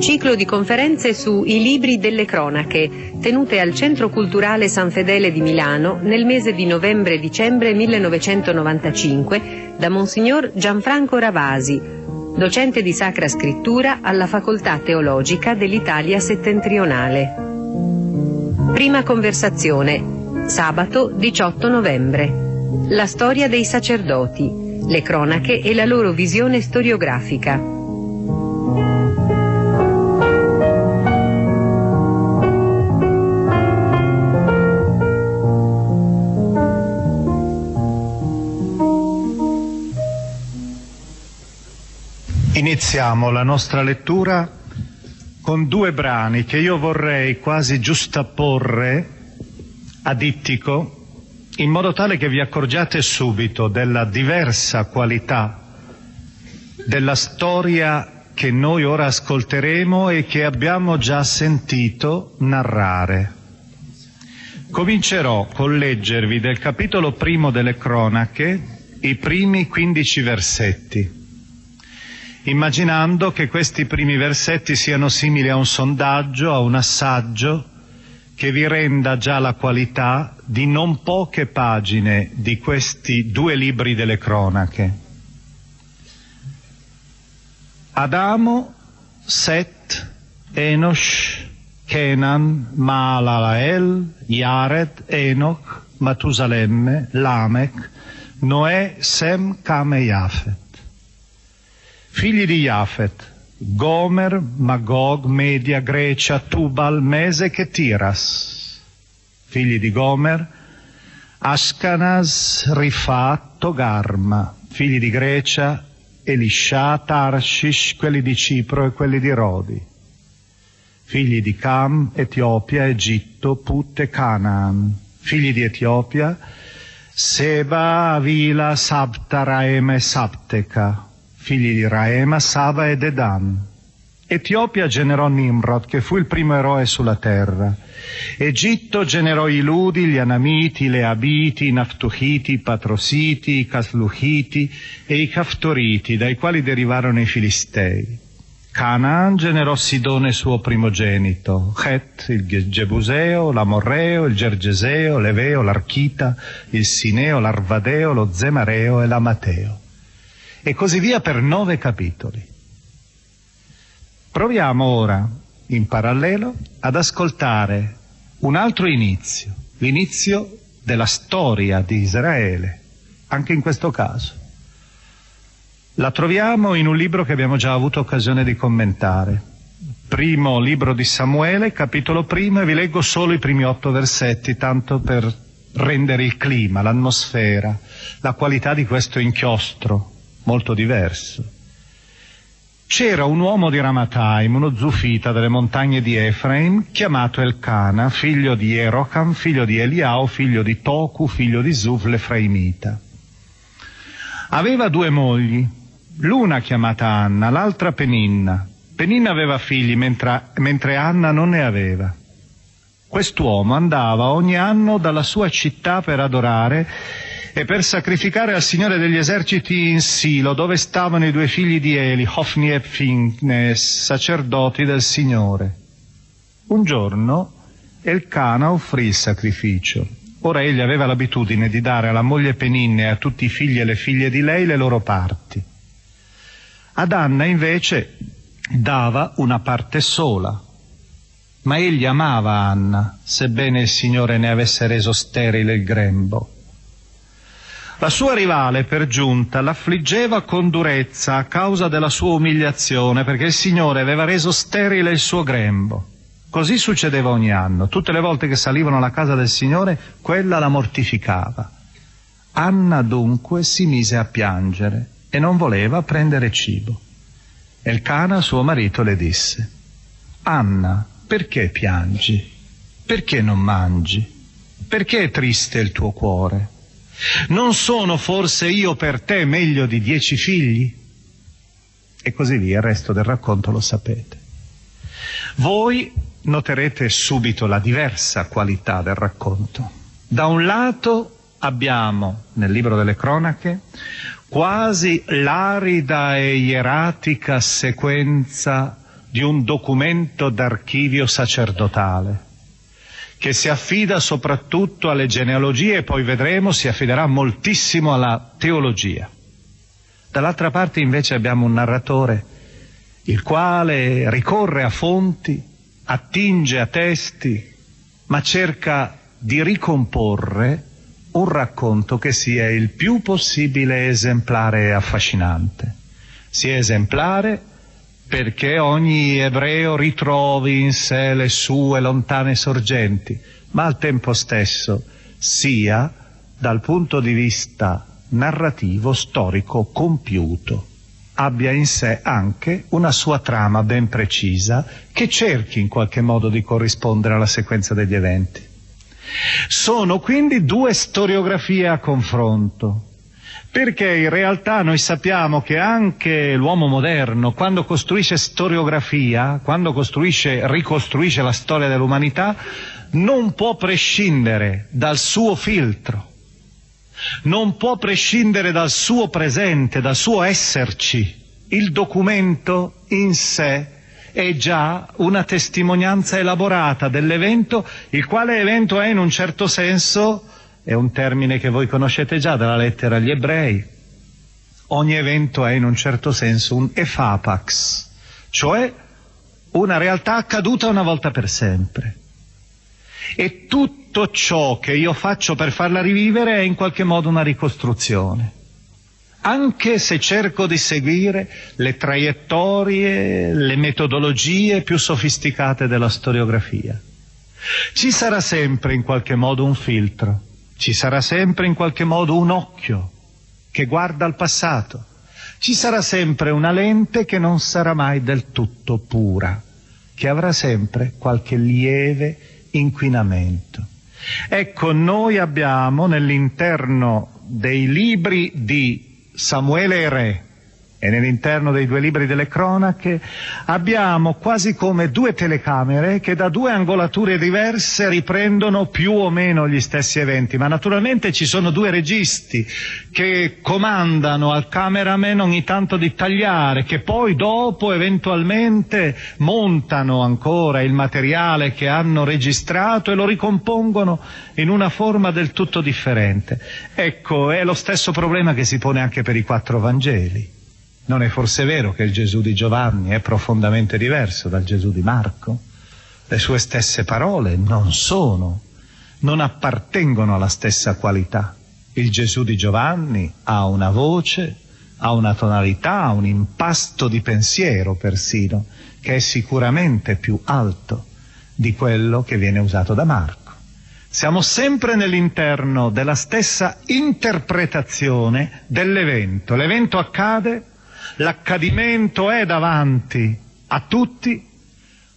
Ciclo di conferenze su I libri delle cronache, tenute al Centro Culturale San Fedele di Milano nel mese di novembre-dicembre 1995 da Monsignor Gianfranco Ravasi, docente di Sacra Scrittura alla Facoltà Teologica dell'Italia Settentrionale. Prima conversazione, sabato 18 novembre. La storia dei sacerdoti le cronache e la loro visione storiografica. Iniziamo la nostra lettura con due brani che io vorrei quasi giustapporre a dittico in modo tale che vi accorgiate subito della diversa qualità della storia che noi ora ascolteremo e che abbiamo già sentito narrare. Comincerò col leggervi del capitolo primo delle cronache i primi 15 versetti, immaginando che questi primi versetti siano simili a un sondaggio, a un assaggio, che vi renda già la qualità di non poche pagine di questi due libri delle cronache. Adamo, Set, Enosh, Kenan, Maalalael, Yared, Enoch, Matusalemme, Lamech, Noè, Sem, Cam e. Figli di Jafet, Gomer, Magog, Media, Grecia, Tubal, Mesec e Tiras, figli di Gomer, Ascanas, Rifat, Togarma, figli di Grecia, Elisha, Tarshish, quelli di Cipro e quelli di Rodi, figli di Cam, Etiopia, Egitto, Put e Canaan, figli di Etiopia, Seba, Avila, Sabta, Raema e Sabteca, figli di Raema, Sava e Dedan. Etiopia generò Nimrod, che fu il primo eroe sulla terra. Egitto generò i Ludi, gli Anamiti, le Abiti, i Naftuhiti, i Patrositi, i Casluhiti e i Caftoriti, dai quali derivarono i Filistei. Canaan generò Sidone suo primogenito, Het, il Gebuseo, l'Amorreo, il Gergeseo, l'Eveo, l'Archita, il Sineo, l'Arvadeo, lo Zemareo e l'Amateo e così via per nove capitoli. Proviamo ora, in parallelo, ad ascoltare un altro inizio, l'inizio della storia di Israele, anche in questo caso. La troviamo in un libro che abbiamo già avuto occasione di commentare. Primo libro di Samuele, capitolo primo, e vi leggo solo i primi otto versetti, tanto per rendere il clima, l'atmosfera, la qualità di questo inchiostro molto diverso. c'era un uomo di Ramataim, uno zufita delle montagne di Efraim, chiamato Elcana, figlio di Erocam, figlio di Eliao, figlio di Toku, figlio di Zuf l'Efraimita. Aveva due mogli, l'una chiamata Anna, l'altra Peninna. Peninna aveva figli mentre, mentre Anna non ne aveva. Quest'uomo andava ogni anno dalla sua città per adorare e per sacrificare al Signore degli eserciti in Silo, dove stavano i due figli di Eli, Hofni e Finnes, sacerdoti del Signore. Un giorno Elcana offrì il sacrificio. Ora egli aveva l'abitudine di dare alla moglie Peninne e a tutti i figli e le figlie di lei le loro parti. Ad Anna invece dava una parte sola, ma egli amava Anna, sebbene il Signore ne avesse reso sterile il grembo. La sua rivale, per giunta, l'affliggeva con durezza a causa della sua umiliazione, perché il Signore aveva reso sterile il suo grembo. Così succedeva ogni anno. Tutte le volte che salivano alla casa del Signore, quella la mortificava. Anna dunque si mise a piangere e non voleva prendere cibo. Elcana, suo marito, le disse, Anna, perché piangi? Perché non mangi? Perché è triste il tuo cuore? Non sono forse io per te meglio di dieci figli? E così via, il resto del racconto lo sapete. Voi noterete subito la diversa qualità del racconto. Da un lato abbiamo, nel libro delle cronache, quasi l'arida e ieratica sequenza di un documento d'archivio sacerdotale che si affida soprattutto alle genealogie e poi vedremo si affiderà moltissimo alla teologia. Dall'altra parte invece abbiamo un narratore il quale ricorre a fonti, attinge a testi, ma cerca di ricomporre un racconto che sia il più possibile esemplare e affascinante. Sia esemplare perché ogni ebreo ritrovi in sé le sue lontane sorgenti, ma al tempo stesso sia, dal punto di vista narrativo, storico, compiuto, abbia in sé anche una sua trama ben precisa che cerchi in qualche modo di corrispondere alla sequenza degli eventi. Sono quindi due storiografie a confronto, perché in realtà noi sappiamo che anche l'uomo moderno, quando costruisce storiografia, quando costruisce, ricostruisce la storia dell'umanità, non può prescindere dal suo filtro, non può prescindere dal suo presente, dal suo esserci. Il documento in sé è già una testimonianza elaborata dell'evento, il quale evento è in un certo senso è un termine che voi conoscete già dalla lettera agli ebrei. Ogni evento è in un certo senso un efapax, cioè una realtà accaduta una volta per sempre. E tutto ciò che io faccio per farla rivivere è in qualche modo una ricostruzione. Anche se cerco di seguire le traiettorie, le metodologie più sofisticate della storiografia. Ci sarà sempre in qualche modo un filtro ci sarà sempre in qualche modo un occhio che guarda al passato. Ci sarà sempre una lente che non sarà mai del tutto pura, che avrà sempre qualche lieve inquinamento. Ecco, noi abbiamo nell'interno dei libri di Samuele Re, e nell'interno dei due libri delle cronache abbiamo quasi come due telecamere che da due angolature diverse riprendono più o meno gli stessi eventi, ma naturalmente ci sono due registi che comandano al cameraman ogni tanto di tagliare, che poi dopo eventualmente montano ancora il materiale che hanno registrato e lo ricompongono in una forma del tutto differente. Ecco, è lo stesso problema che si pone anche per i quattro Vangeli. Non è forse vero che il Gesù di Giovanni è profondamente diverso dal Gesù di Marco? Le sue stesse parole non sono, non appartengono alla stessa qualità. Il Gesù di Giovanni ha una voce, ha una tonalità, un impasto di pensiero persino, che è sicuramente più alto di quello che viene usato da Marco. Siamo sempre nell'interno della stessa interpretazione dell'evento. L'evento accade l'accadimento è davanti a tutti,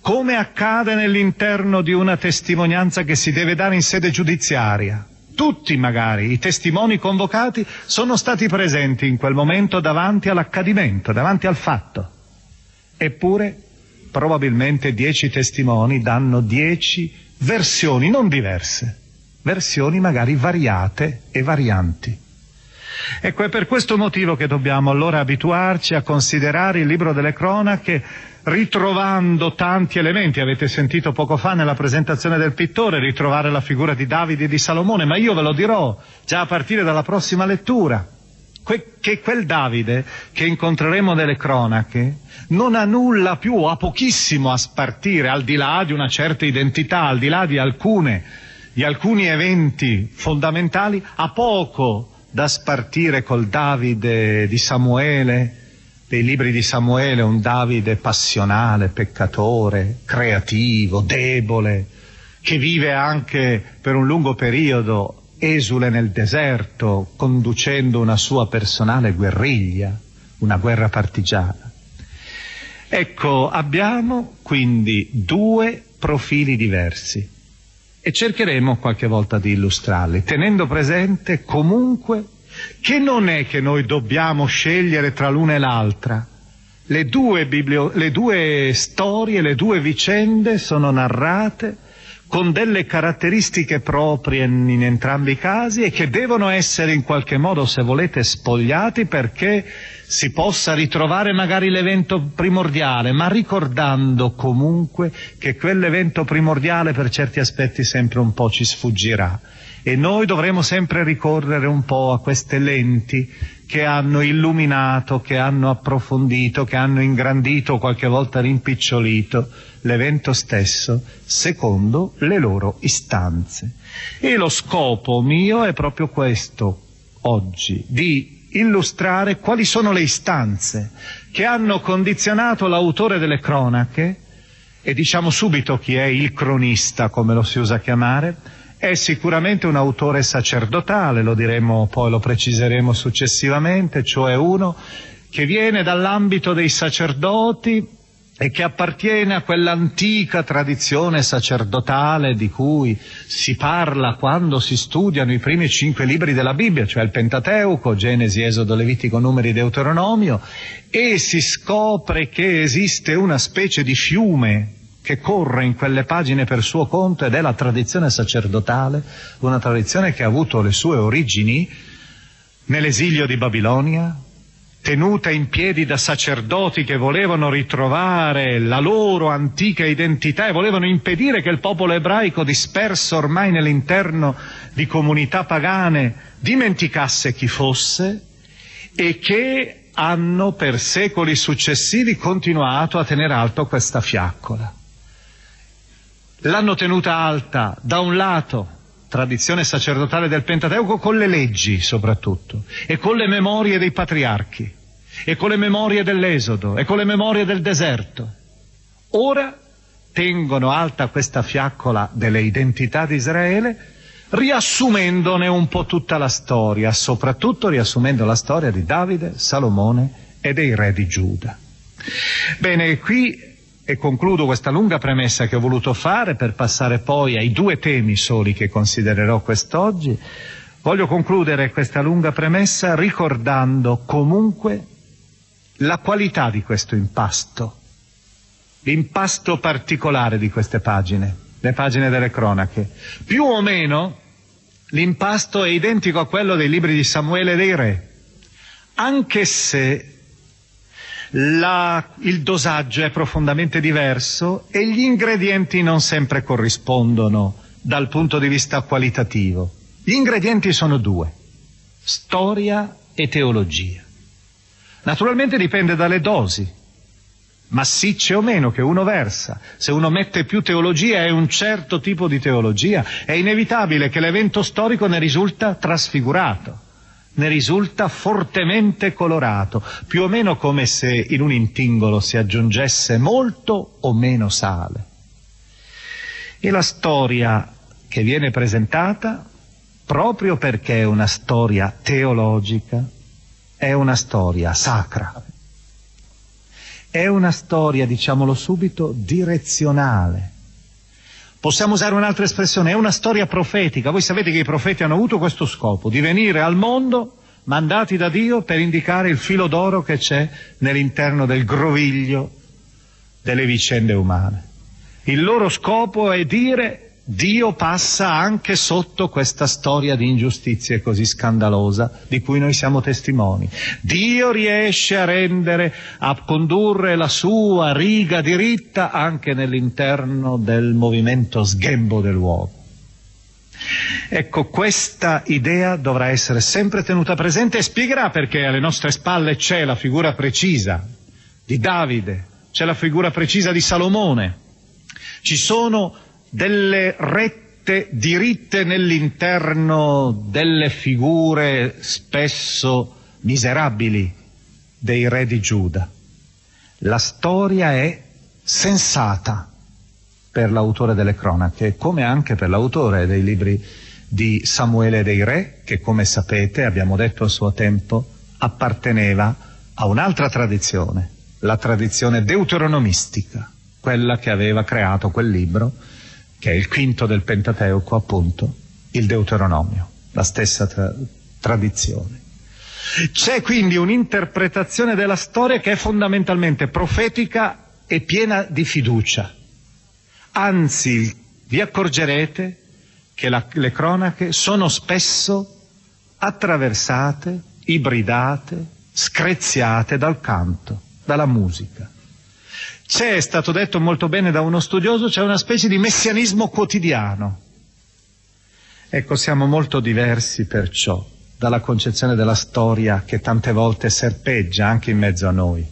come accade nell'interno di una testimonianza che si deve dare in sede giudiziaria. Tutti magari i testimoni convocati sono stati presenti in quel momento davanti all'accadimento, davanti al fatto. Eppure probabilmente dieci testimoni danno dieci versioni non diverse, versioni magari variate e varianti. Ecco, è per questo motivo che dobbiamo allora abituarci a considerare il libro delle cronache ritrovando tanti elementi. Avete sentito poco fa nella presentazione del pittore ritrovare la figura di Davide e di Salomone, ma io ve lo dirò già a partire dalla prossima lettura. Que- che quel Davide che incontreremo nelle cronache non ha nulla più ha pochissimo a spartire al di là di una certa identità, al di là di alcune di alcuni eventi fondamentali, ha poco da spartire col Davide di Samuele, dei libri di Samuele, un Davide passionale, peccatore, creativo, debole, che vive anche per un lungo periodo esule nel deserto, conducendo una sua personale guerriglia, una guerra partigiana. Ecco, abbiamo quindi due profili diversi e cercheremo qualche volta di illustrarli, tenendo presente comunque che non è che noi dobbiamo scegliere tra l'una e l'altra. Le due, biblio- le due storie, le due vicende sono narrate con delle caratteristiche proprie in entrambi i casi e che devono essere in qualche modo, se volete, spogliati perché si possa ritrovare magari l'evento primordiale, ma ricordando comunque che quell'evento primordiale per certi aspetti sempre un po' ci sfuggirà. E noi dovremo sempre ricorrere un po' a queste lenti che hanno illuminato, che hanno approfondito, che hanno ingrandito, qualche volta rimpicciolito l'evento stesso secondo le loro istanze. E lo scopo mio è proprio questo oggi, di illustrare quali sono le istanze che hanno condizionato l'autore delle cronache, e diciamo subito chi è il cronista, come lo si usa chiamare, è sicuramente un autore sacerdotale, lo diremo poi, lo preciseremo successivamente, cioè uno che viene dall'ambito dei sacerdoti e che appartiene a quell'antica tradizione sacerdotale di cui si parla quando si studiano i primi cinque libri della Bibbia, cioè il Pentateuco, Genesi, Esodo, Levitico, Numeri, Deuteronomio, e si scopre che esiste una specie di fiume che corre in quelle pagine per suo conto ed è la tradizione sacerdotale, una tradizione che ha avuto le sue origini nell'esilio di Babilonia, tenuta in piedi da sacerdoti che volevano ritrovare la loro antica identità e volevano impedire che il popolo ebraico, disperso ormai nell'interno di comunità pagane, dimenticasse chi fosse e che hanno per secoli successivi continuato a tenere alto questa fiaccola. L'hanno tenuta alta da un lato tradizione sacerdotale del Pentateuco con le leggi soprattutto e con le memorie dei patriarchi e con le memorie dell'Esodo e con le memorie del deserto. Ora tengono alta questa fiaccola delle identità di Israele riassumendone un po' tutta la storia, soprattutto riassumendo la storia di Davide, Salomone e dei re di Giuda. Bene, qui e concludo questa lunga premessa che ho voluto fare per passare poi ai due temi soli che considererò quest'oggi. Voglio concludere questa lunga premessa ricordando comunque la qualità di questo impasto, l'impasto particolare di queste pagine, le pagine delle cronache. Più o meno l'impasto è identico a quello dei libri di Samuele e dei re, anche se la, il dosaggio è profondamente diverso e gli ingredienti non sempre corrispondono dal punto di vista qualitativo. Gli ingredienti sono due, storia e teologia. Naturalmente dipende dalle dosi, massicce o meno che uno versa. Se uno mette più teologia è un certo tipo di teologia, è inevitabile che l'evento storico ne risulta trasfigurato ne risulta fortemente colorato, più o meno come se in un intingolo si aggiungesse molto o meno sale. E la storia che viene presentata, proprio perché è una storia teologica, è una storia sacra, È una storia, diciamolo subito, direzionale. Possiamo usare un'altra espressione, è una storia profetica. Voi sapete che i profeti hanno avuto questo scopo, di venire al mondo mandati da Dio per indicare il filo d'oro che c'è nell'interno del groviglio delle vicende umane. Il loro scopo è dire Dio passa anche sotto questa storia di ingiustizie così scandalosa di cui noi siamo testimoni. Dio riesce a rendere, a condurre la sua riga diritta anche nell'interno del movimento sghembo dell'uomo. Ecco, questa idea dovrà essere sempre tenuta presente e spiegherà perché alle nostre spalle c'è la figura precisa di Davide, c'è la figura precisa di Salomone, ci sono delle rette diritte nell'interno delle figure spesso miserabili dei re di Giuda. La storia è sensata per l'autore delle cronache, come anche per l'autore dei libri di Samuele dei Re, che come sapete, abbiamo detto a suo tempo, apparteneva a un'altra tradizione, la tradizione deuteronomistica, quella che aveva creato quel libro, che è il quinto del Pentateuco, appunto, il Deuteronomio, la stessa tra- tradizione. C'è quindi un'interpretazione della storia che è fondamentalmente profetica e piena di fiducia. Anzi, vi accorgerete che la, le cronache sono spesso attraversate, ibridate, screziate dal canto, dalla musica. C'è, è stato detto molto bene da uno studioso, c'è una specie di messianismo quotidiano. Ecco, siamo molto diversi perciò dalla concezione della storia che tante volte serpeggia anche in mezzo a noi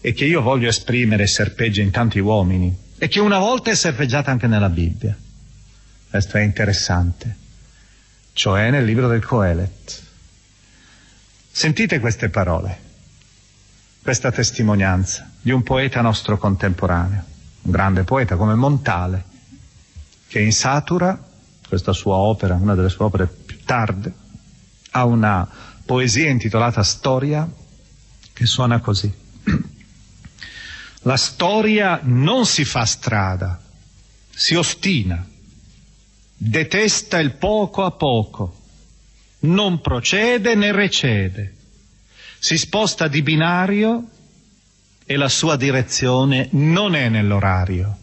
e che io voglio esprimere serpeggia in tanti uomini e che una volta è serpeggiata anche nella Bibbia. Questo è interessante, cioè nel libro del Coelet. Sentite queste parole questa testimonianza di un poeta nostro contemporaneo, un grande poeta come Montale, che in Satura, questa sua opera, una delle sue opere più tarde, ha una poesia intitolata Storia che suona così. La storia non si fa strada, si ostina, detesta il poco a poco, non procede né recede si sposta di binario e la sua direzione non è nell'orario.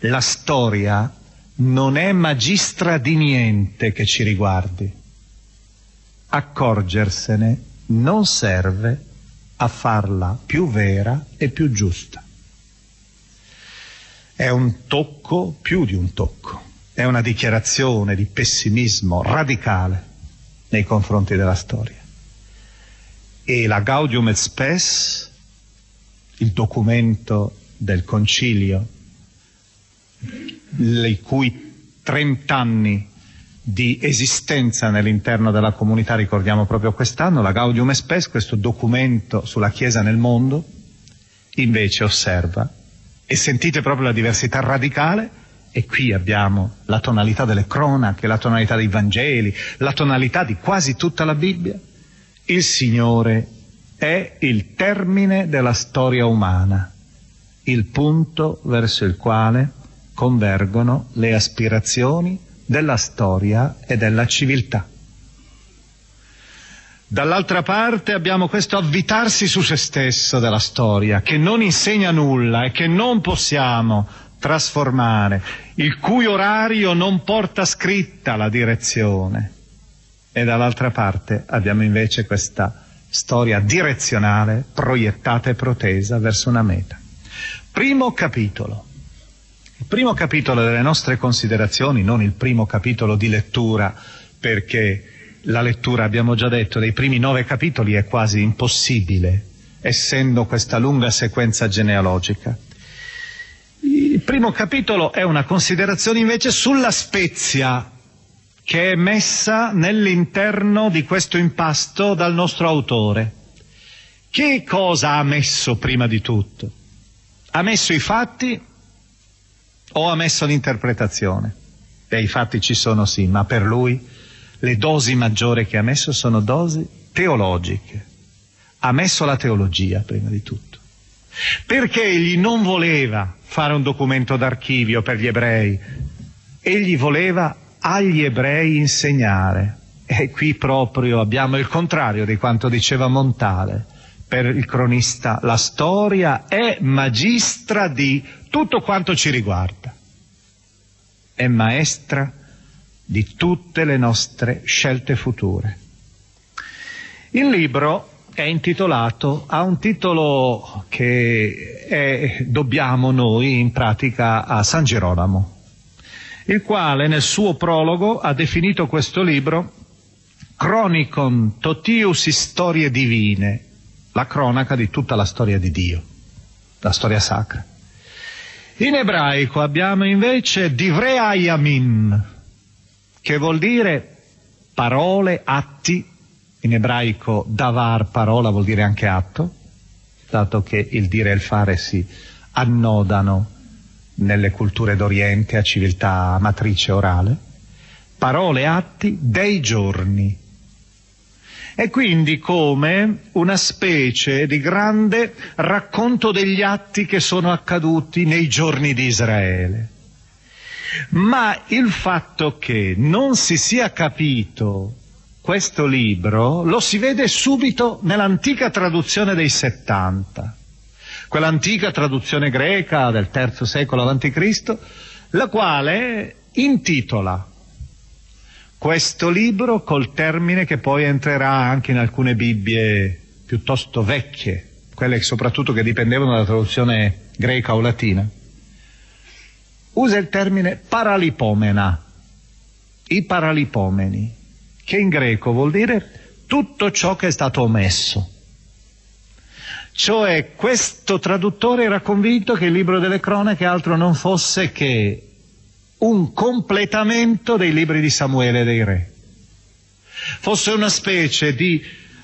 La storia non è magistra di niente che ci riguardi. Accorgersene non serve a farla più vera e più giusta. È un tocco più di un tocco, è una dichiarazione di pessimismo radicale nei confronti della storia e la Gaudium et Spes, il documento del concilio, i cui trent'anni di esistenza nell'interno della comunità ricordiamo proprio quest'anno, la Gaudium et Spes, questo documento sulla Chiesa nel mondo, invece osserva, e sentite proprio la diversità radicale, e qui abbiamo la tonalità delle cronache, la tonalità dei Vangeli, la tonalità di quasi tutta la Bibbia, il Signore è il termine della storia umana, il punto verso il quale convergono le aspirazioni della storia e della civiltà. Dall'altra parte abbiamo questo avvitarsi su se stesso della storia, che non insegna nulla e che non possiamo trasformare, il cui orario non porta scritta la direzione e dall'altra parte abbiamo invece questa storia direzionale, proiettata e protesa verso una meta. Primo capitolo. Il primo capitolo delle nostre considerazioni, non il primo capitolo di lettura, perché la lettura, abbiamo già detto, dei primi nove capitoli è quasi impossibile, essendo questa lunga sequenza genealogica. Il primo capitolo è una considerazione invece sulla spezia che è messa nell'interno di questo impasto dal nostro autore. Che cosa ha messo prima di tutto? Ha messo i fatti o ha messo l'interpretazione? Beh, i fatti ci sono sì, ma per lui le dosi maggiori che ha messo sono dosi teologiche. ha messo la teologia prima di tutto. Perché egli non voleva fare un documento d'archivio per gli ebrei, egli voleva agli ebrei insegnare. E qui proprio abbiamo il contrario di quanto diceva Montale. Per il cronista la storia è magistra di tutto quanto ci riguarda. È maestra di tutte le nostre scelte future. Il libro è intitolato, ha un titolo che è, dobbiamo noi in pratica a San Girolamo, il quale nel suo prologo ha definito questo libro Chronicon totius storie divine, la cronaca di tutta la storia di Dio, la storia sacra. In ebraico abbiamo invece divrei ayamin, che vuol dire parole, atti in ebraico davar parola vuol dire anche atto, dato che il dire e il fare si annodano nelle culture d'Oriente a civiltà matrice orale, parole, atti dei giorni. E quindi come una specie di grande racconto degli atti che sono accaduti nei giorni di Israele. Ma il fatto che non si sia capito questo libro lo si vede subito nell'antica traduzione dei 70, quell'antica traduzione greca del III secolo a.C., la quale intitola questo libro col termine che poi entrerà anche in alcune Bibbie piuttosto vecchie, quelle soprattutto che dipendevano dalla traduzione greca o latina. Usa il termine paralipomena, i paralipomeni che in greco vuol dire tutto ciò che è stato omesso. Cioè questo traduttore era convinto che il libro delle cronache altro non fosse che un completamento dei libri di Samuele e dei re. Fosse una specie di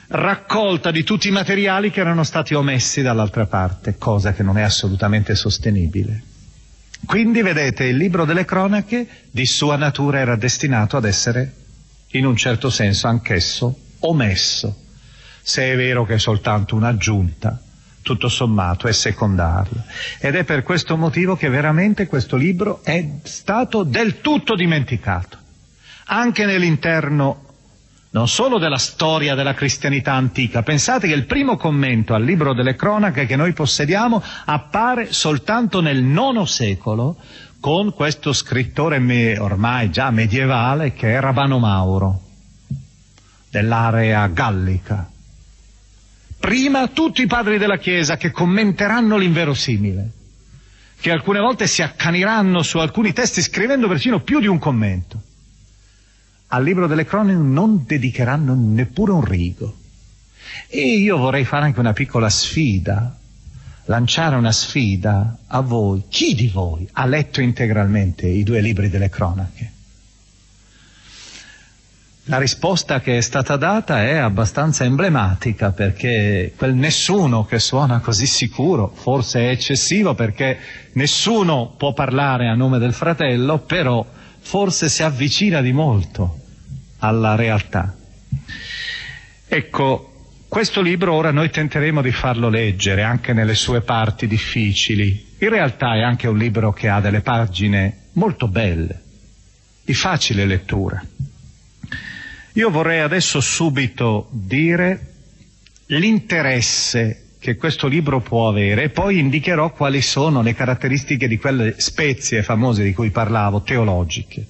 raccolta di tutti i materiali che erano stati omessi dall'altra parte, cosa che non è assolutamente sostenibile. Quindi vedete, il libro delle cronache di sua natura era destinato ad essere in un certo senso anch'esso omesso, se è vero che è soltanto un'aggiunta, tutto sommato è secondaria. Ed è per questo motivo che veramente questo libro è stato del tutto dimenticato, anche nell'interno non solo della storia della cristianità antica, pensate che il primo commento al libro delle cronache che noi possediamo appare soltanto nel IX secolo con questo scrittore me, ormai già medievale che è Rabano Mauro, dell'area gallica. Prima tutti i padri della Chiesa che commenteranno l'inverosimile, che alcune volte si accaniranno su alcuni testi scrivendo persino più di un commento. Al libro delle cronache non dedicheranno neppure un rigo. E io vorrei fare anche una piccola sfida lanciare una sfida a voi. Chi di voi ha letto integralmente i due libri delle cronache? La risposta che è stata data è abbastanza emblematica perché quel nessuno che suona così sicuro forse è eccessivo perché nessuno può parlare a nome del fratello, però forse si avvicina di molto alla realtà. Ecco, questo libro ora noi tenteremo di farlo leggere anche nelle sue parti difficili. In realtà è anche un libro che ha delle pagine molto belle, di facile lettura. Io vorrei adesso subito dire l'interesse che questo libro può avere e poi indicherò quali sono le caratteristiche di quelle spezie famose di cui parlavo, teologiche.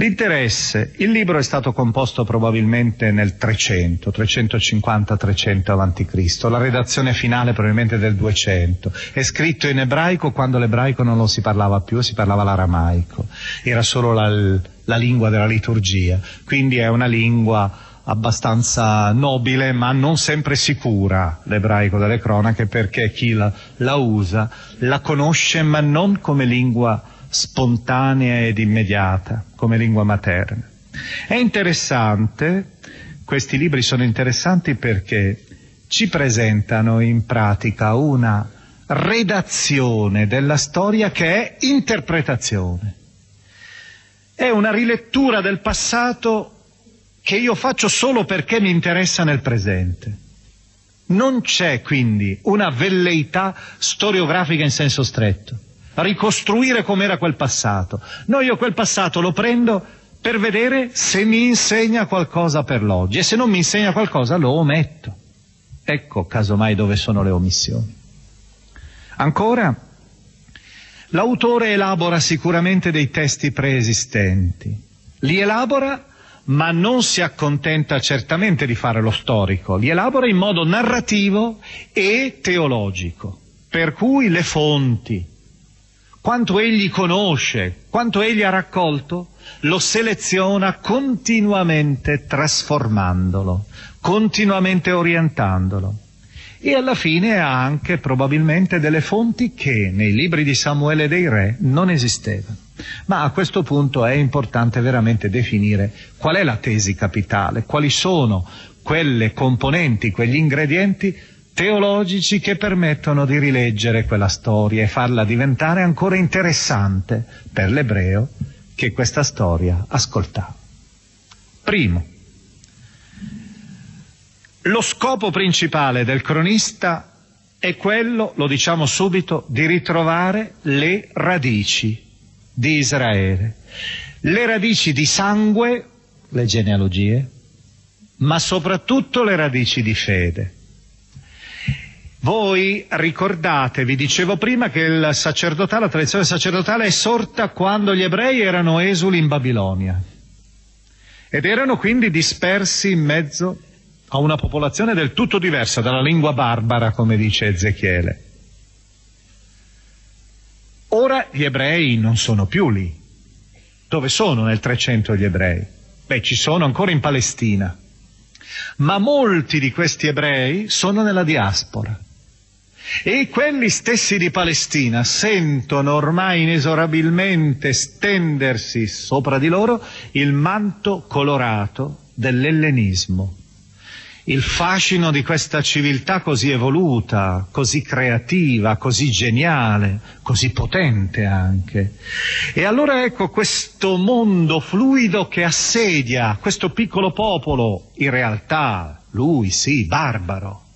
L'interesse, il libro è stato composto probabilmente nel 300, 350-300 a.C., la redazione finale probabilmente del 200, è scritto in ebraico quando l'ebraico non lo si parlava più, si parlava l'aramaico, era solo la, la lingua della liturgia, quindi è una lingua abbastanza nobile ma non sempre sicura l'ebraico delle cronache perché chi la, la usa la conosce ma non come lingua spontanea ed immediata come lingua materna. È interessante, questi libri sono interessanti perché ci presentano in pratica una redazione della storia che è interpretazione. È una rilettura del passato che io faccio solo perché mi interessa nel presente. Non c'è quindi una velleità storiografica in senso stretto. Ricostruire com'era quel passato. No, io quel passato lo prendo per vedere se mi insegna qualcosa per l'oggi e se non mi insegna qualcosa lo ometto. Ecco casomai dove sono le omissioni. Ancora, l'autore elabora sicuramente dei testi preesistenti. Li elabora ma non si accontenta certamente di fare lo storico, li elabora in modo narrativo e teologico, per cui le fonti, quanto egli conosce, quanto egli ha raccolto, lo seleziona continuamente trasformandolo, continuamente orientandolo. E alla fine ha anche probabilmente delle fonti che nei libri di Samuele dei Re non esistevano. Ma a questo punto è importante veramente definire qual è la tesi capitale, quali sono quelle componenti, quegli ingredienti teologici che permettono di rileggere quella storia e farla diventare ancora interessante per l'ebreo che questa storia ascoltava. Primo, lo scopo principale del cronista è quello, lo diciamo subito, di ritrovare le radici di Israele, le radici di sangue, le genealogie, ma soprattutto le radici di fede. Voi ricordate, vi dicevo prima, che la tradizione sacerdotale è sorta quando gli ebrei erano esuli in Babilonia ed erano quindi dispersi in mezzo a una popolazione del tutto diversa dalla lingua barbara, come dice Ezechiele. Ora gli ebrei non sono più lì. Dove sono nel 300 gli ebrei? Beh, ci sono ancora in Palestina. Ma molti di questi ebrei sono nella diaspora. E quelli stessi di Palestina sentono ormai inesorabilmente stendersi sopra di loro il manto colorato dell'ellenismo il fascino di questa civiltà così evoluta, così creativa, così geniale, così potente anche. E allora ecco questo mondo fluido che assedia questo piccolo popolo, in realtà lui sì, barbaro.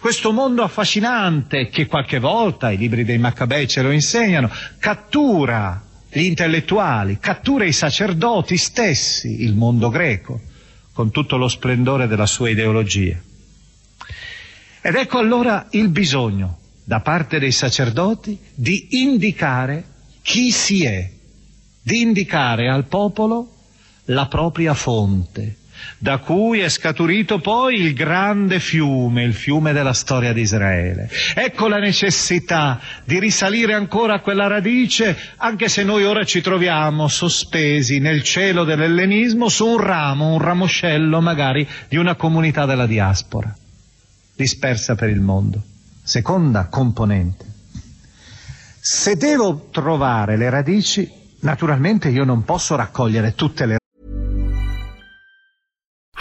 Questo mondo affascinante che qualche volta, i libri dei Maccabei ce lo insegnano, cattura gli intellettuali, cattura i sacerdoti stessi, il mondo greco con tutto lo splendore della sua ideologia. Ed ecco allora il bisogno da parte dei sacerdoti di indicare chi si è, di indicare al popolo la propria fonte, da cui è scaturito poi il grande fiume, il fiume della storia di Israele. Ecco la necessità di risalire ancora a quella radice, anche se noi ora ci troviamo sospesi nel cielo dell'ellenismo su un ramo, un ramoscello magari di una comunità della diaspora, dispersa per il mondo. Seconda componente. Se devo trovare le radici, naturalmente io non posso raccogliere tutte le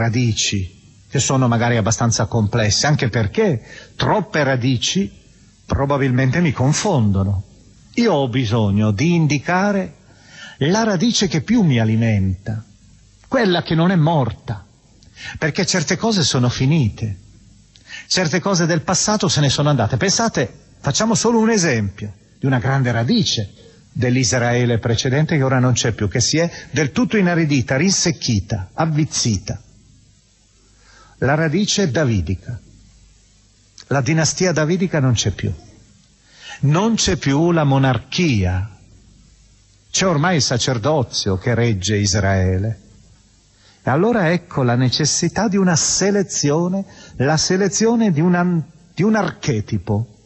Radici che sono magari abbastanza complesse, anche perché troppe radici probabilmente mi confondono. Io ho bisogno di indicare la radice che più mi alimenta, quella che non è morta, perché certe cose sono finite, certe cose del passato se ne sono andate. Pensate, facciamo solo un esempio di una grande radice dell'Israele precedente che ora non c'è più, che si è del tutto inaridita, rinsecchita, avvizzita. La radice davidica. La dinastia davidica non c'è più. Non c'è più la monarchia. C'è ormai il sacerdozio che regge Israele. E allora ecco la necessità di una selezione, la selezione di un, di un archetipo,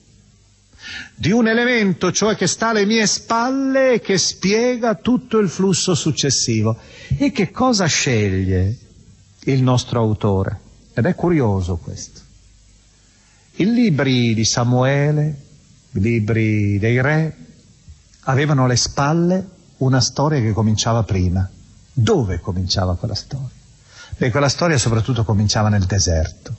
di un elemento, cioè che sta alle mie spalle e che spiega tutto il flusso successivo. E che cosa sceglie il nostro autore? Ed è curioso questo. I libri di Samuele, i libri dei re, avevano alle spalle una storia che cominciava prima. Dove cominciava quella storia? Beh, quella storia soprattutto cominciava nel deserto.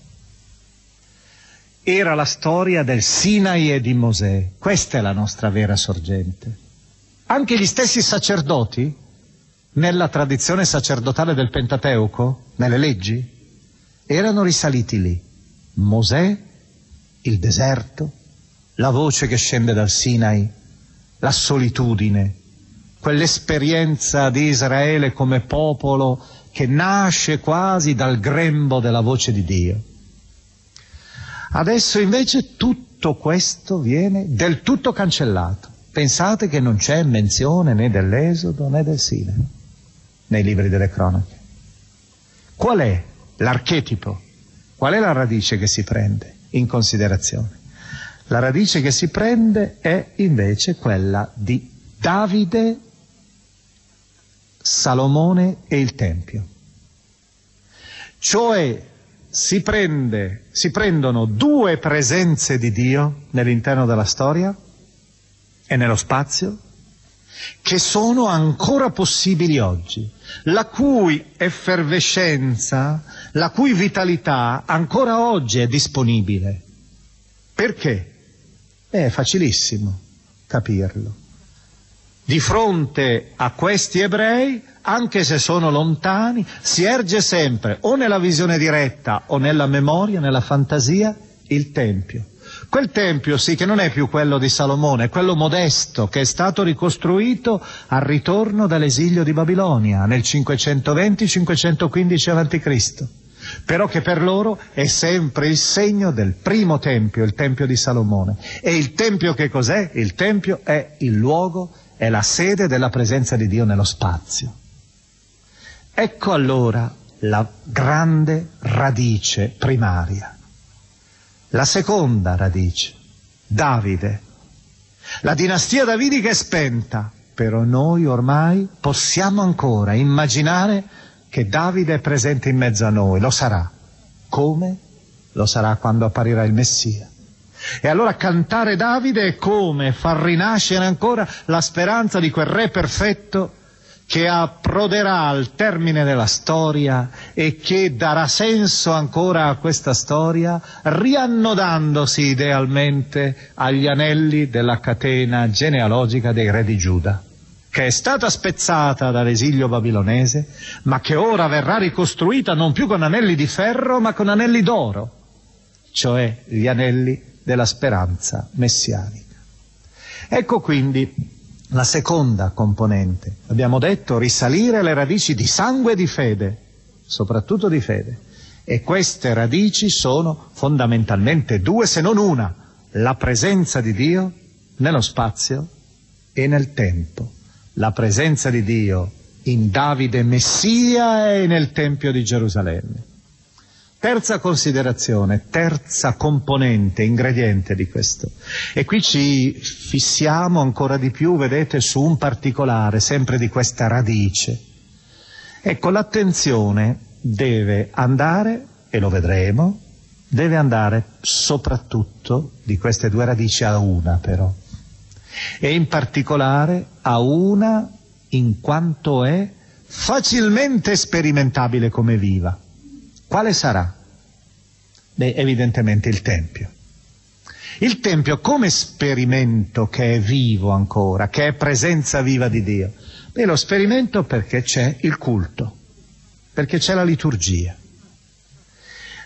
Era la storia del Sinai e di Mosè. Questa è la nostra vera sorgente. Anche gli stessi sacerdoti, nella tradizione sacerdotale del Pentateuco, nelle leggi, erano risaliti lì. Mosè, il deserto, la voce che scende dal Sinai, la solitudine, quell'esperienza di Israele come popolo che nasce quasi dal grembo della voce di Dio. Adesso invece tutto questo viene del tutto cancellato. Pensate che non c'è menzione né dell'Esodo né del Sinai nei libri delle cronache. Qual è l'archetipo? Qual è la radice che si prende in considerazione? La radice che si prende è invece quella di Davide Salomone e il Tempio. Cioè si, prende, si prendono due presenze di Dio nell'interno della storia e nello spazio che sono ancora possibili oggi, la cui effervescenza, la cui vitalità ancora oggi è disponibile. Perché? È facilissimo capirlo di fronte a questi ebrei, anche se sono lontani, si erge sempre o nella visione diretta o nella memoria, nella fantasia, il Tempio. Quel Tempio sì che non è più quello di Salomone, è quello modesto che è stato ricostruito al ritorno dall'esilio di Babilonia nel 520-515 a.C., però che per loro è sempre il segno del primo Tempio, il Tempio di Salomone. E il Tempio che cos'è? Il Tempio è il luogo è la sede della presenza di Dio nello spazio. Ecco allora la grande radice primaria. La seconda radice, Davide. La dinastia davidica è spenta, però noi ormai possiamo ancora immaginare che Davide è presente in mezzo a noi, lo sarà. Come? Lo sarà quando apparirà il Messia. E allora cantare Davide è come far rinascere ancora la speranza di quel re perfetto che approderà al termine della storia e che darà senso ancora a questa storia, riannodandosi idealmente agli anelli della catena genealogica dei re di Giuda, che è stata spezzata dall'esilio babilonese, ma che ora verrà ricostruita non più con anelli di ferro, ma con anelli d'oro, cioè gli anelli della speranza messianica. Ecco quindi la seconda componente. Abbiamo detto risalire le radici di sangue e di fede, soprattutto di fede. E queste radici sono fondamentalmente due, se non una, la presenza di Dio nello spazio e nel tempo. La presenza di Dio in Davide Messia e nel Tempio di Gerusalemme. Terza considerazione, terza componente, ingrediente di questo. E qui ci fissiamo ancora di più, vedete, su un particolare, sempre di questa radice. Ecco, l'attenzione deve andare, e lo vedremo, deve andare soprattutto di queste due radici a una però. E in particolare a una in quanto è facilmente sperimentabile come viva. Quale sarà? Beh, evidentemente il Tempio. Il Tempio come esperimento che è vivo ancora, che è presenza viva di Dio? Beh, lo sperimento perché c'è il culto, perché c'è la liturgia.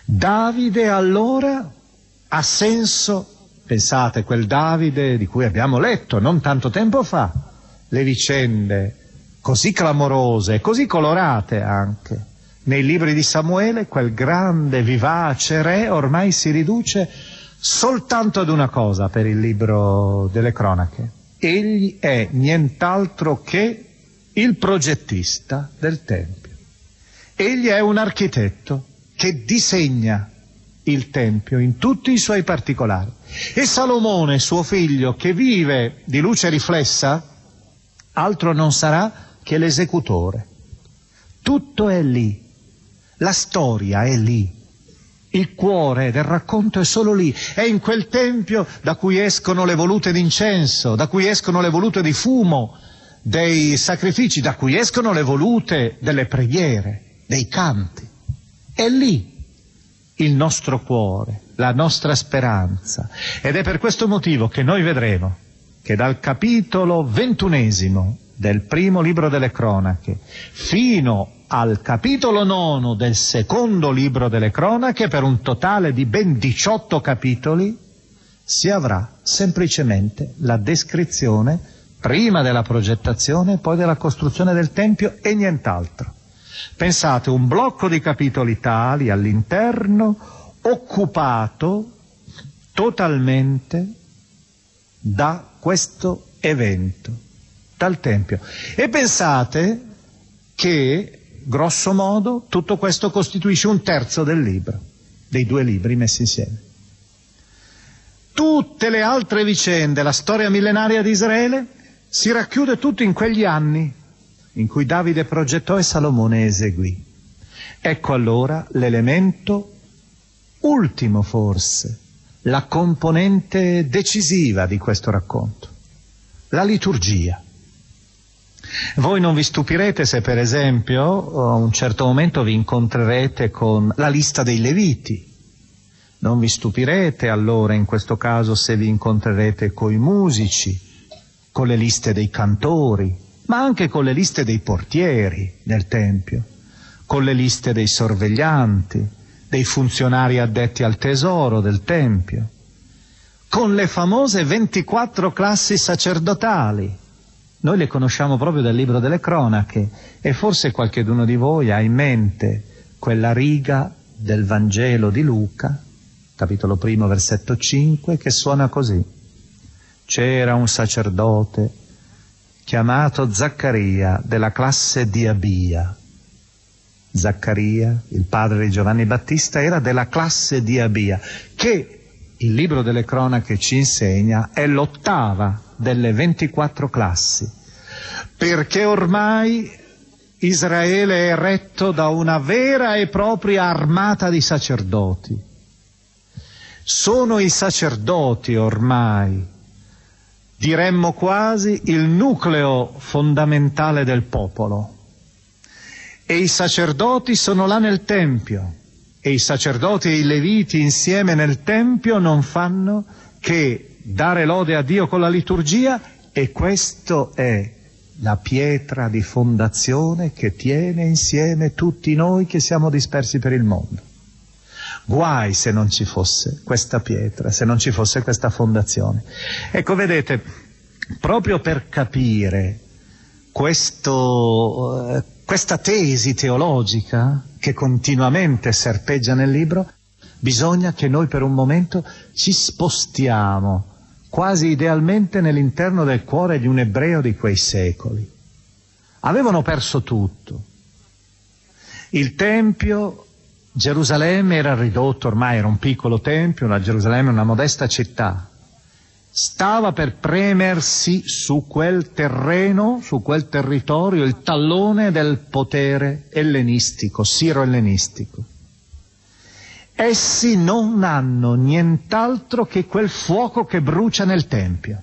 Davide allora ha senso, pensate, quel Davide di cui abbiamo letto non tanto tempo fa, le vicende così clamorose, così colorate anche, nei libri di Samuele, quel grande, vivace re ormai si riduce soltanto ad una cosa per il libro delle cronache. Egli è nient'altro che il progettista del Tempio. Egli è un architetto che disegna il Tempio in tutti i suoi particolari. E Salomone, suo figlio, che vive di luce riflessa, altro non sarà che l'esecutore. Tutto è lì, la storia è lì. Il cuore del racconto è solo lì, è in quel tempio da cui escono le volute d'incenso, da cui escono le volute di fumo, dei sacrifici, da cui escono le volute delle preghiere, dei canti. È lì il nostro cuore, la nostra speranza. Ed è per questo motivo che noi vedremo che dal capitolo ventunesimo del primo libro delle cronache fino al capitolo nono del secondo libro delle cronache, per un totale di ben 18 capitoli, si avrà semplicemente la descrizione prima della progettazione e poi della costruzione del Tempio e nient'altro. Pensate, un blocco di capitoli tali all'interno occupato totalmente da questo evento, dal Tempio. E pensate che grosso modo, tutto questo costituisce un terzo del libro, dei due libri messi insieme. Tutte le altre vicende, la storia millenaria di Israele, si racchiude tutto in quegli anni in cui Davide progettò e Salomone eseguì. Ecco allora l'elemento ultimo forse, la componente decisiva di questo racconto, la liturgia. Voi non vi stupirete se per esempio a un certo momento vi incontrerete con la lista dei Leviti. Non vi stupirete allora in questo caso se vi incontrerete coi musici, con le liste dei cantori, ma anche con le liste dei portieri del Tempio, con le liste dei sorveglianti, dei funzionari addetti al tesoro del Tempio, con le famose 24 classi sacerdotali noi le conosciamo proprio dal libro delle cronache e forse qualcheduno di voi ha in mente quella riga del Vangelo di Luca, capitolo primo, versetto 5, che suona così. C'era un sacerdote chiamato Zaccaria della classe di Abia. Zaccaria, il padre di Giovanni Battista, era della classe di Abia, che il libro delle cronache ci insegna è l'ottava delle 24 classi, perché ormai Israele è retto da una vera e propria armata di sacerdoti. Sono i sacerdoti ormai, diremmo quasi, il nucleo fondamentale del popolo. E i sacerdoti sono là nel Tempio, e i sacerdoti e i leviti insieme nel Tempio non fanno che dare lode a Dio con la liturgia e questo è la pietra di fondazione che tiene insieme tutti noi che siamo dispersi per il mondo. Guai se non ci fosse questa pietra, se non ci fosse questa fondazione. Ecco, vedete, proprio per capire questo, eh, questa tesi teologica che continuamente serpeggia nel libro, bisogna che noi per un momento ci spostiamo quasi idealmente nell'interno del cuore di un ebreo di quei secoli. Avevano perso tutto. Il Tempio, Gerusalemme era ridotto, ormai era un piccolo Tempio, la Gerusalemme una modesta città. Stava per premersi su quel terreno, su quel territorio, il tallone del potere ellenistico, siro-ellenistico essi non hanno nient'altro che quel fuoco che brucia nel Tempio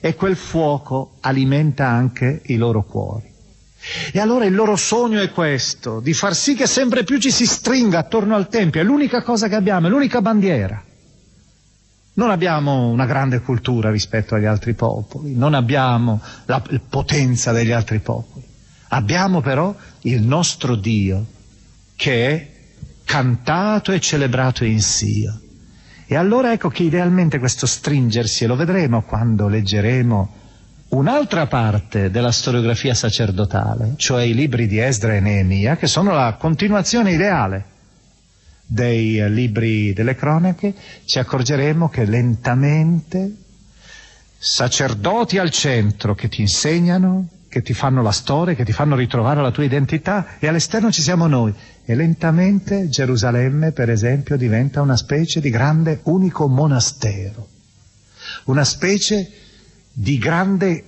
e quel fuoco alimenta anche i loro cuori. E allora il loro sogno è questo, di far sì che sempre più ci si stringa attorno al Tempio, è l'unica cosa che abbiamo, è l'unica bandiera. Non abbiamo una grande cultura rispetto agli altri popoli, non abbiamo la potenza degli altri popoli, abbiamo però il nostro Dio che è cantato e celebrato in Sio. E allora ecco che idealmente questo stringersi, e lo vedremo quando leggeremo un'altra parte della storiografia sacerdotale, cioè i libri di Esdra e Neemia, che sono la continuazione ideale dei libri delle cronache, ci accorgeremo che lentamente sacerdoti al centro che ti insegnano, che ti fanno la storia, che ti fanno ritrovare la tua identità e all'esterno ci siamo noi. E lentamente Gerusalemme, per esempio, diventa una specie di grande unico monastero, una specie di grande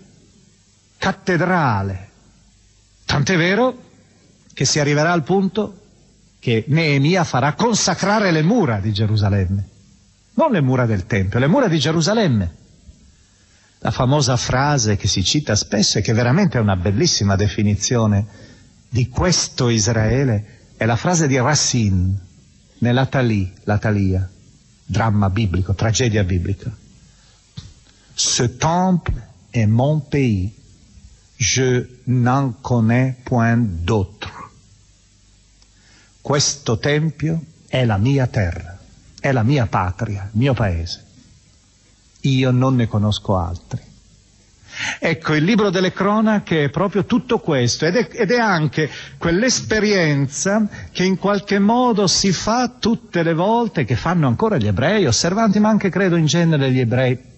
cattedrale. Tant'è vero che si arriverà al punto che Neemia farà consacrare le mura di Gerusalemme, non le mura del Tempio, le mura di Gerusalemme. La famosa frase che si cita spesso e che veramente è una bellissima definizione di questo Israele è la frase di Racine nella Talì, la Talia, dramma biblico, tragedia biblica. Ce temple est mon pays, je n'en connais point d'autre. Questo tempio è la mia terra, è la mia patria, il mio paese. Io non ne conosco altri. Ecco, il libro delle cronache è proprio tutto questo ed è, ed è, anche quell'esperienza che in qualche modo si fa tutte le volte che fanno ancora gli ebrei, osservanti, ma anche credo in genere gli ebrei,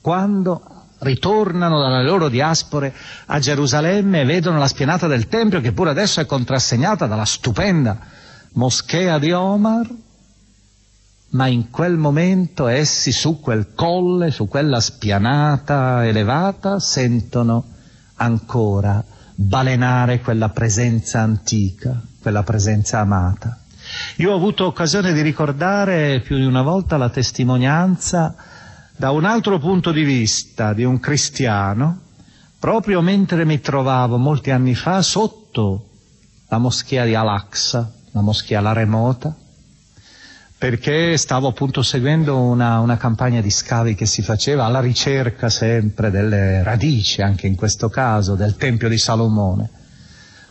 quando ritornano dalle loro diaspore a Gerusalemme e vedono la spianata del Tempio che pure adesso è contrassegnata dalla stupenda moschea di Omar, ma in quel momento essi su quel colle, su quella spianata elevata, sentono ancora balenare quella presenza antica, quella presenza amata. Io ho avuto occasione di ricordare più di una volta la testimonianza da un altro punto di vista di un cristiano, proprio mentre mi trovavo molti anni fa sotto la moschea di Al-Aqsa, la moschea La Remota, perché stavo appunto seguendo una, una, campagna di scavi che si faceva alla ricerca sempre delle radici, anche in questo caso, del Tempio di Salomone,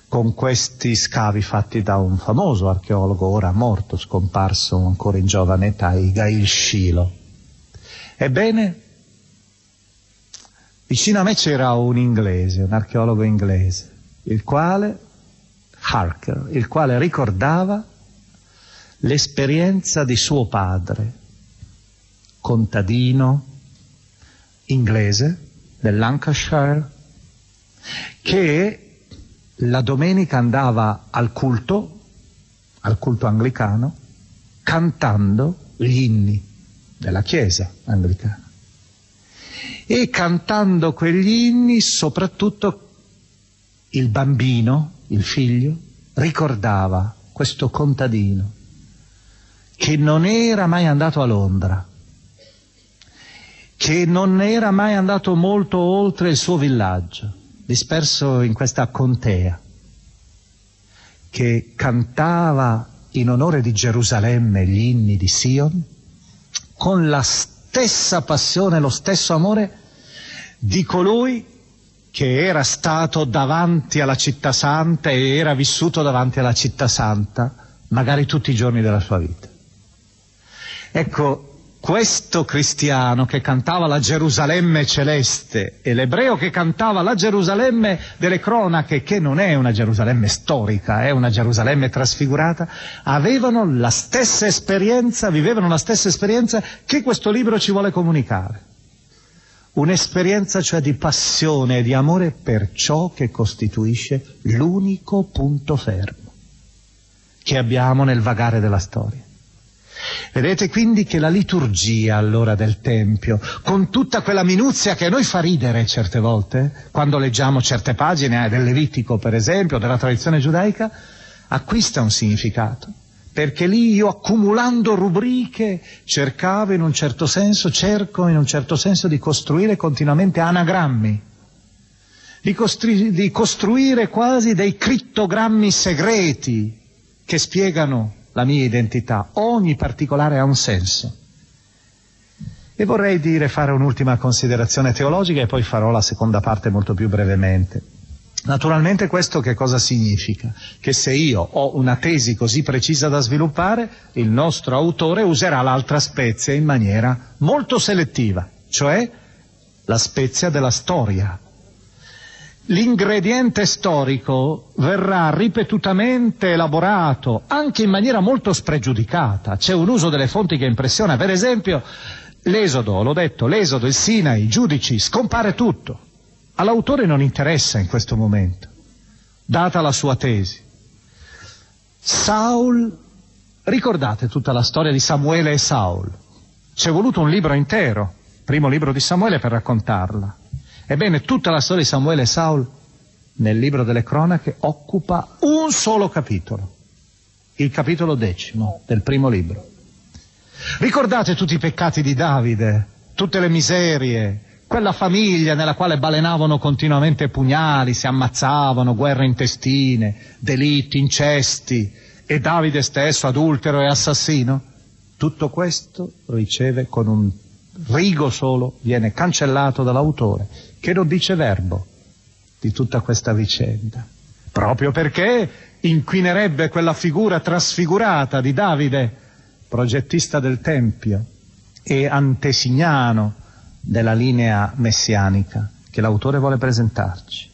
con questi scavi fatti da un famoso archeologo, ora morto, scomparso ancora in giovane età, Igail Shilo. Ebbene, vicino a me c'era un inglese, un archeologo inglese, il quale, Harker, il quale ricordava l'esperienza di suo padre, contadino inglese del Lancashire, che la domenica andava al culto, al culto anglicano, cantando gli inni della chiesa anglicana. E cantando quegli inni, soprattutto il bambino, il figlio, ricordava questo contadino che non era mai andato a Londra, che non era mai andato molto oltre il suo villaggio, disperso in questa contea, che cantava in onore di Gerusalemme gli inni di Sion, con la stessa passione, lo stesso amore di colui che era stato davanti alla città santa e era vissuto davanti alla città santa, magari tutti i giorni della sua vita. Ecco, questo cristiano che cantava la Gerusalemme celeste e l'ebreo che cantava la Gerusalemme delle cronache, che non è una Gerusalemme storica, è una Gerusalemme trasfigurata, avevano la stessa esperienza, vivevano la stessa esperienza che questo libro ci vuole comunicare. Un'esperienza cioè di passione e di amore per ciò che costituisce l'unico punto fermo che abbiamo nel vagare della storia. Vedete quindi che la liturgia allora del Tempio, con tutta quella minuzia che a noi fa ridere certe volte, quando leggiamo certe pagine eh, del Levitico per esempio, della tradizione giudaica, acquista un significato. Perché lì io accumulando rubriche cercavo in un certo senso, cerco in un certo senso di costruire continuamente anagrammi, di, costri- di costruire quasi dei crittogrammi segreti che spiegano la mia identità, ogni particolare ha un senso. E vorrei dire, fare un'ultima considerazione teologica e poi farò la seconda parte molto più brevemente. Naturalmente questo che cosa significa? Che se io ho una tesi così precisa da sviluppare, il nostro autore userà l'altra spezia in maniera molto selettiva, cioè la spezia della storia, l'ingrediente storico verrà ripetutamente elaborato anche in maniera molto spregiudicata. C'è un uso delle fonti che impressiona. Per esempio, l'esodo, l'ho detto, l'esodo, il Sinai, i giudici, scompare tutto. All'autore non interessa in questo momento, data la sua tesi. Saul, ricordate tutta la storia di Samuele e Saul? C'è voluto un libro intero, primo libro di Samuele, per raccontarla. Ebbene, tutta la storia di Samuele e Saul nel libro delle cronache occupa un solo capitolo, il capitolo decimo del primo libro. Ricordate tutti i peccati di Davide, tutte le miserie, quella famiglia nella quale balenavano continuamente pugnali, si ammazzavano, guerre intestine, delitti, incesti, e Davide stesso adultero e assassino? Tutto questo riceve con un rigo solo, viene cancellato dall'autore che non dice verbo di tutta questa vicenda, proprio perché inquinerebbe quella figura trasfigurata di Davide, progettista del Tempio e antesignano della linea messianica che l'autore vuole presentarci.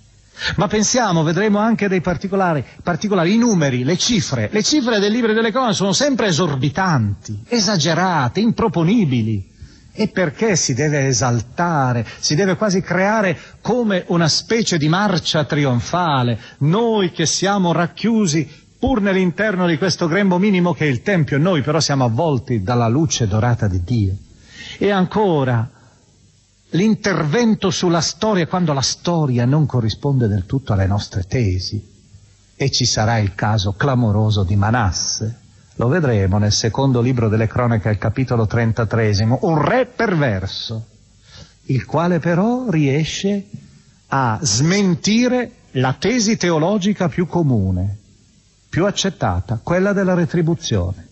Ma pensiamo, vedremo anche dei particolari, particolari, i numeri, le cifre. Le cifre del libro delle cronache sono sempre esorbitanti, esagerate, improponibili. E perché si deve esaltare, si deve quasi creare come una specie di marcia trionfale, noi che siamo racchiusi pur nell'interno di questo grembo minimo che è il Tempio, noi però siamo avvolti dalla luce dorata di Dio. E ancora, l'intervento sulla storia quando la storia non corrisponde del tutto alle nostre tesi. E ci sarà il caso clamoroso di Manasse lo vedremo nel secondo libro delle cronache al capitolo 33, un re perverso, il quale però riesce a smentire la tesi teologica più comune, più accettata, quella della retribuzione.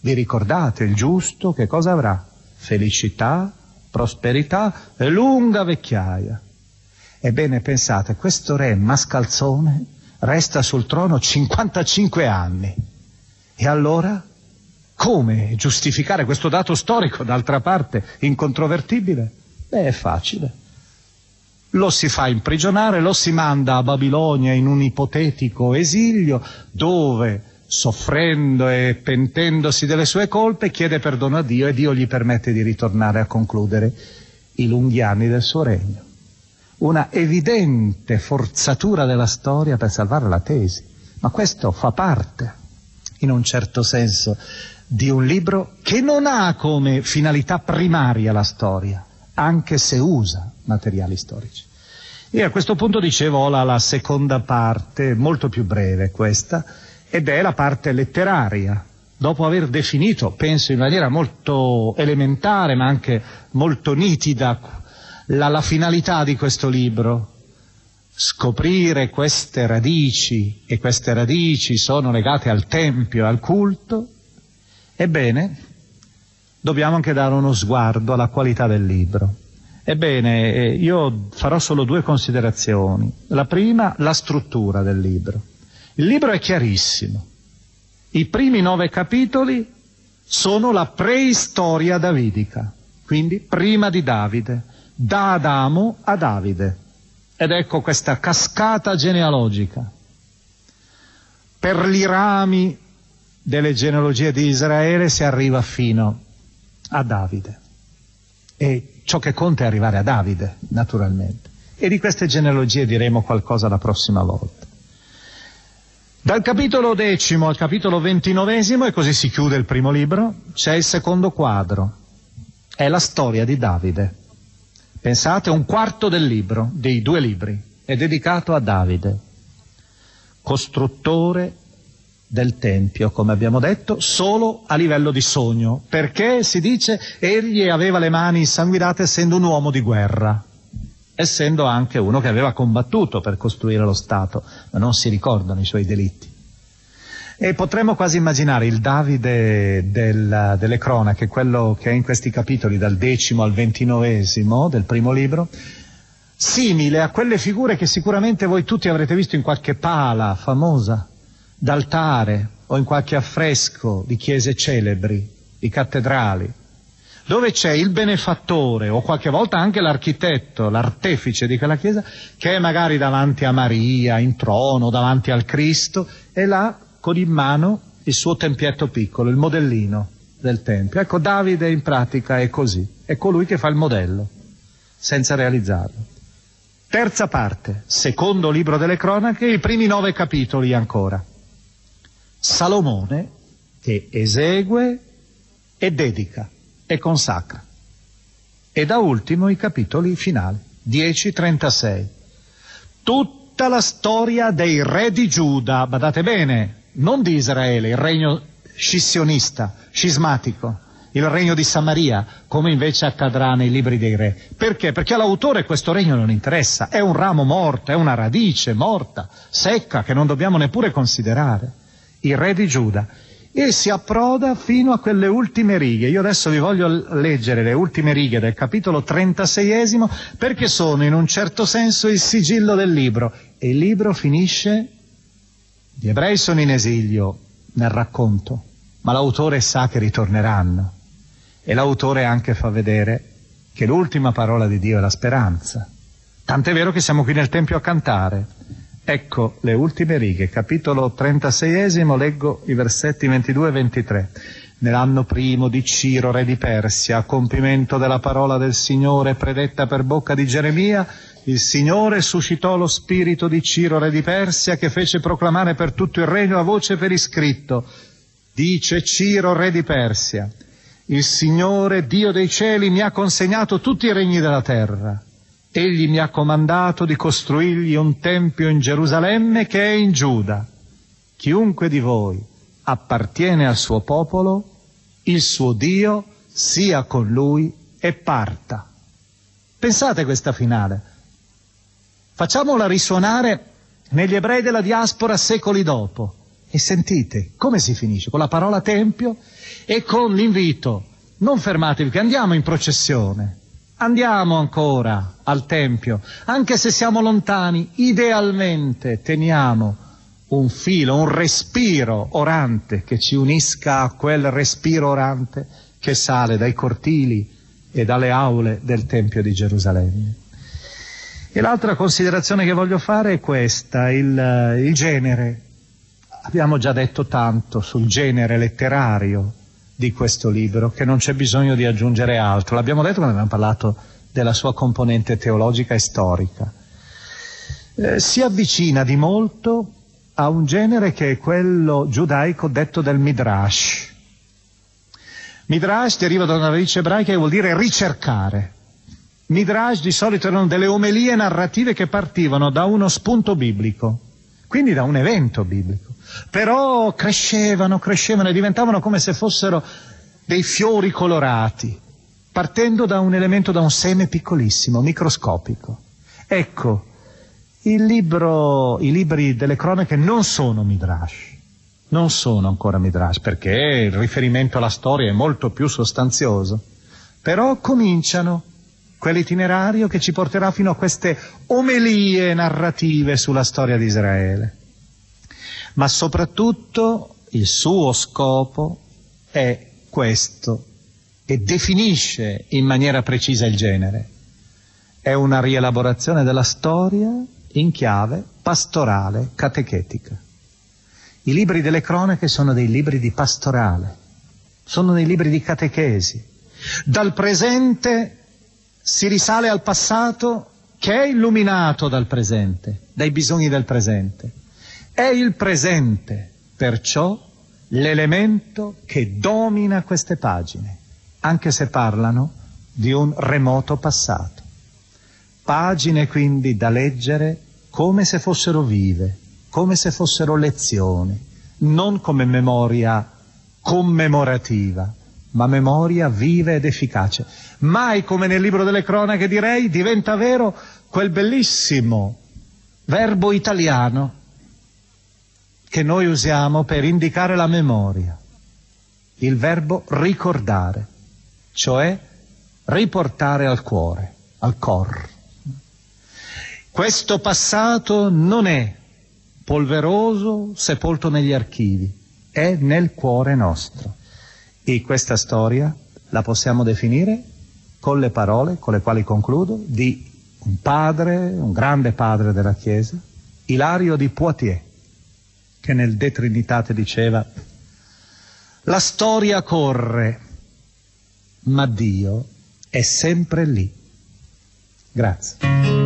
Vi ricordate il giusto che cosa avrà? Felicità, prosperità e lunga vecchiaia. Ebbene pensate, questo re mascalzone resta sul trono 55 anni e allora come giustificare questo dato storico, d'altra parte incontrovertibile? Beh, è facile. Lo si fa imprigionare, lo si manda a Babilonia in un ipotetico esilio dove, soffrendo e pentendosi delle sue colpe, chiede perdono a Dio e Dio gli permette di ritornare a concludere i lunghi anni del suo regno. Una evidente forzatura della storia per salvare la tesi, ma questo fa parte in un certo senso, di un libro che non ha come finalità primaria la storia, anche se usa materiali storici. E a questo punto dicevo ho la, seconda parte, molto più breve questa, ed è la parte letteraria. Dopo aver definito, penso in maniera molto elementare ma anche molto nitida, la, la finalità di questo libro, scoprire queste radici, e queste radici sono legate al Tempio, al culto, ebbene, dobbiamo anche dare uno sguardo alla qualità del libro. Ebbene, eh, io farò solo due considerazioni. La prima, la struttura del libro. Il libro è chiarissimo. I primi nove capitoli sono la preistoria davidica, quindi prima di Davide, da Adamo a Davide. Ed ecco questa cascata genealogica. Per i rami delle genealogie di Israele si arriva fino a Davide. E ciò che conta è arrivare a Davide, naturalmente. E di queste genealogie diremo qualcosa la prossima volta. Dal capitolo decimo al capitolo ventinovesimo, e così si chiude il primo libro, c'è il secondo quadro. È la storia di Davide. Pensate, un quarto del libro, dei due libri, è dedicato a Davide, costruttore del Tempio, come abbiamo detto, solo a livello di sogno, perché si dice egli aveva le mani insanguinate essendo un uomo di guerra, essendo anche uno che aveva combattuto per costruire lo Stato, ma non si ricordano i suoi delitti. E potremmo quasi immaginare il Davide del, delle cronache, quello che è in questi capitoli dal decimo al ventinovesimo del primo libro, simile a quelle figure che sicuramente voi tutti avrete visto in qualche pala famosa, d'altare o in qualche affresco di chiese celebri, di cattedrali. dove c'è il benefattore o qualche volta anche l'architetto, l'artefice di quella chiesa, che è magari davanti a Maria, in trono, davanti al Cristo, e là con in mano il suo tempietto piccolo, il modellino del Tempio. Ecco, Davide in pratica è così, è colui che fa il modello, senza realizzarlo. Terza parte, secondo libro delle cronache, i primi nove capitoli ancora. Salomone che esegue e dedica e consacra. E da ultimo i capitoli finali, 10-36. Tutta la storia dei re di Giuda, badate bene, non di Israele, il regno scissionista, scismatico, il regno di Samaria, come invece accadrà nei libri dei re. Perché? Perché all'autore questo regno non interessa, è un ramo morto, è una radice morta, secca, che non dobbiamo neppure considerare. Il re di Giuda. E si approda fino a quelle ultime righe. Io adesso vi voglio leggere le ultime righe del capitolo 36 perché sono in un certo senso il sigillo del libro. E il libro finisce, gli ebrei sono in esilio nel racconto, ma l'autore sa che ritorneranno. E l'autore anche fa vedere che l'ultima parola di Dio è la speranza. Tant'è vero che siamo qui nel Tempio a cantare. Ecco le ultime righe, capitolo 36, leggo i versetti 22 e 23. Nell'anno primo di Ciro, re di Persia, a compimento della parola del Signore predetta per bocca di Geremia, il Signore suscitò lo spirito di Ciro, re di Persia, che fece proclamare per tutto il regno a voce per iscritto. Dice Ciro, re di Persia, il Signore, Dio dei cieli, mi ha consegnato tutti i regni della terra. Egli mi ha comandato di costruirgli un tempio in Gerusalemme che è in Giuda. Chiunque di voi appartiene al suo popolo, il suo Dio sia con lui e parta. Pensate questa finale. Facciamola risuonare negli ebrei della diaspora secoli dopo. E sentite come si finisce con la parola tempio e con l'invito, non fermatevi che andiamo in processione, andiamo ancora al Tempio, anche se siamo lontani, idealmente teniamo un filo, un respiro orante che ci unisca a quel respiro orante che sale dai cortili e dalle aule del Tempio di Gerusalemme. E l'altra considerazione che voglio fare è questa, il, il genere. Abbiamo già detto tanto sul genere letterario di questo libro, che non c'è bisogno di aggiungere altro. L'abbiamo detto quando abbiamo parlato della sua componente teologica e storica. Eh, si avvicina di molto a un genere che è quello giudaico detto del Midrash. Midrash deriva da una radice ebraica e vuol dire ricercare. Midrash di solito erano delle omelie narrative che partivano da uno spunto biblico, quindi da un evento biblico però crescevano, crescevano e diventavano come se fossero dei fiori colorati, partendo da un elemento, da un seme piccolissimo, microscopico. Ecco, libro, i libri delle cronache non sono Midrash, non sono ancora Midrash, perché il riferimento alla storia è molto più sostanzioso, però cominciano quell'itinerario che ci porterà fino a queste omelie narrative sulla storia di Israele ma soprattutto il suo scopo è questo e definisce in maniera precisa il genere. È una rielaborazione della storia in chiave pastorale, catechetica. I libri delle cronache sono dei libri di pastorale, sono dei libri di catechesi. Dal presente si risale al passato che è illuminato dal presente, dai bisogni del presente. È il presente, perciò, l'elemento che domina queste pagine, anche se parlano di un remoto passato. Pagine quindi da leggere come se fossero vive, come se fossero lezioni, non come memoria commemorativa, ma memoria viva ed efficace. Mai come nel libro delle cronache direi diventa vero quel bellissimo verbo italiano che noi usiamo per indicare la memoria, il verbo ricordare, cioè riportare al cuore, al cor. Questo passato non è polveroso, sepolto negli archivi, è nel cuore nostro. E questa storia la possiamo definire con le parole con le quali concludo di un padre, un grande padre della Chiesa, Ilario di Poitiers, che nel De Trinitate diceva la storia corre, ma Dio è sempre lì. Grazie.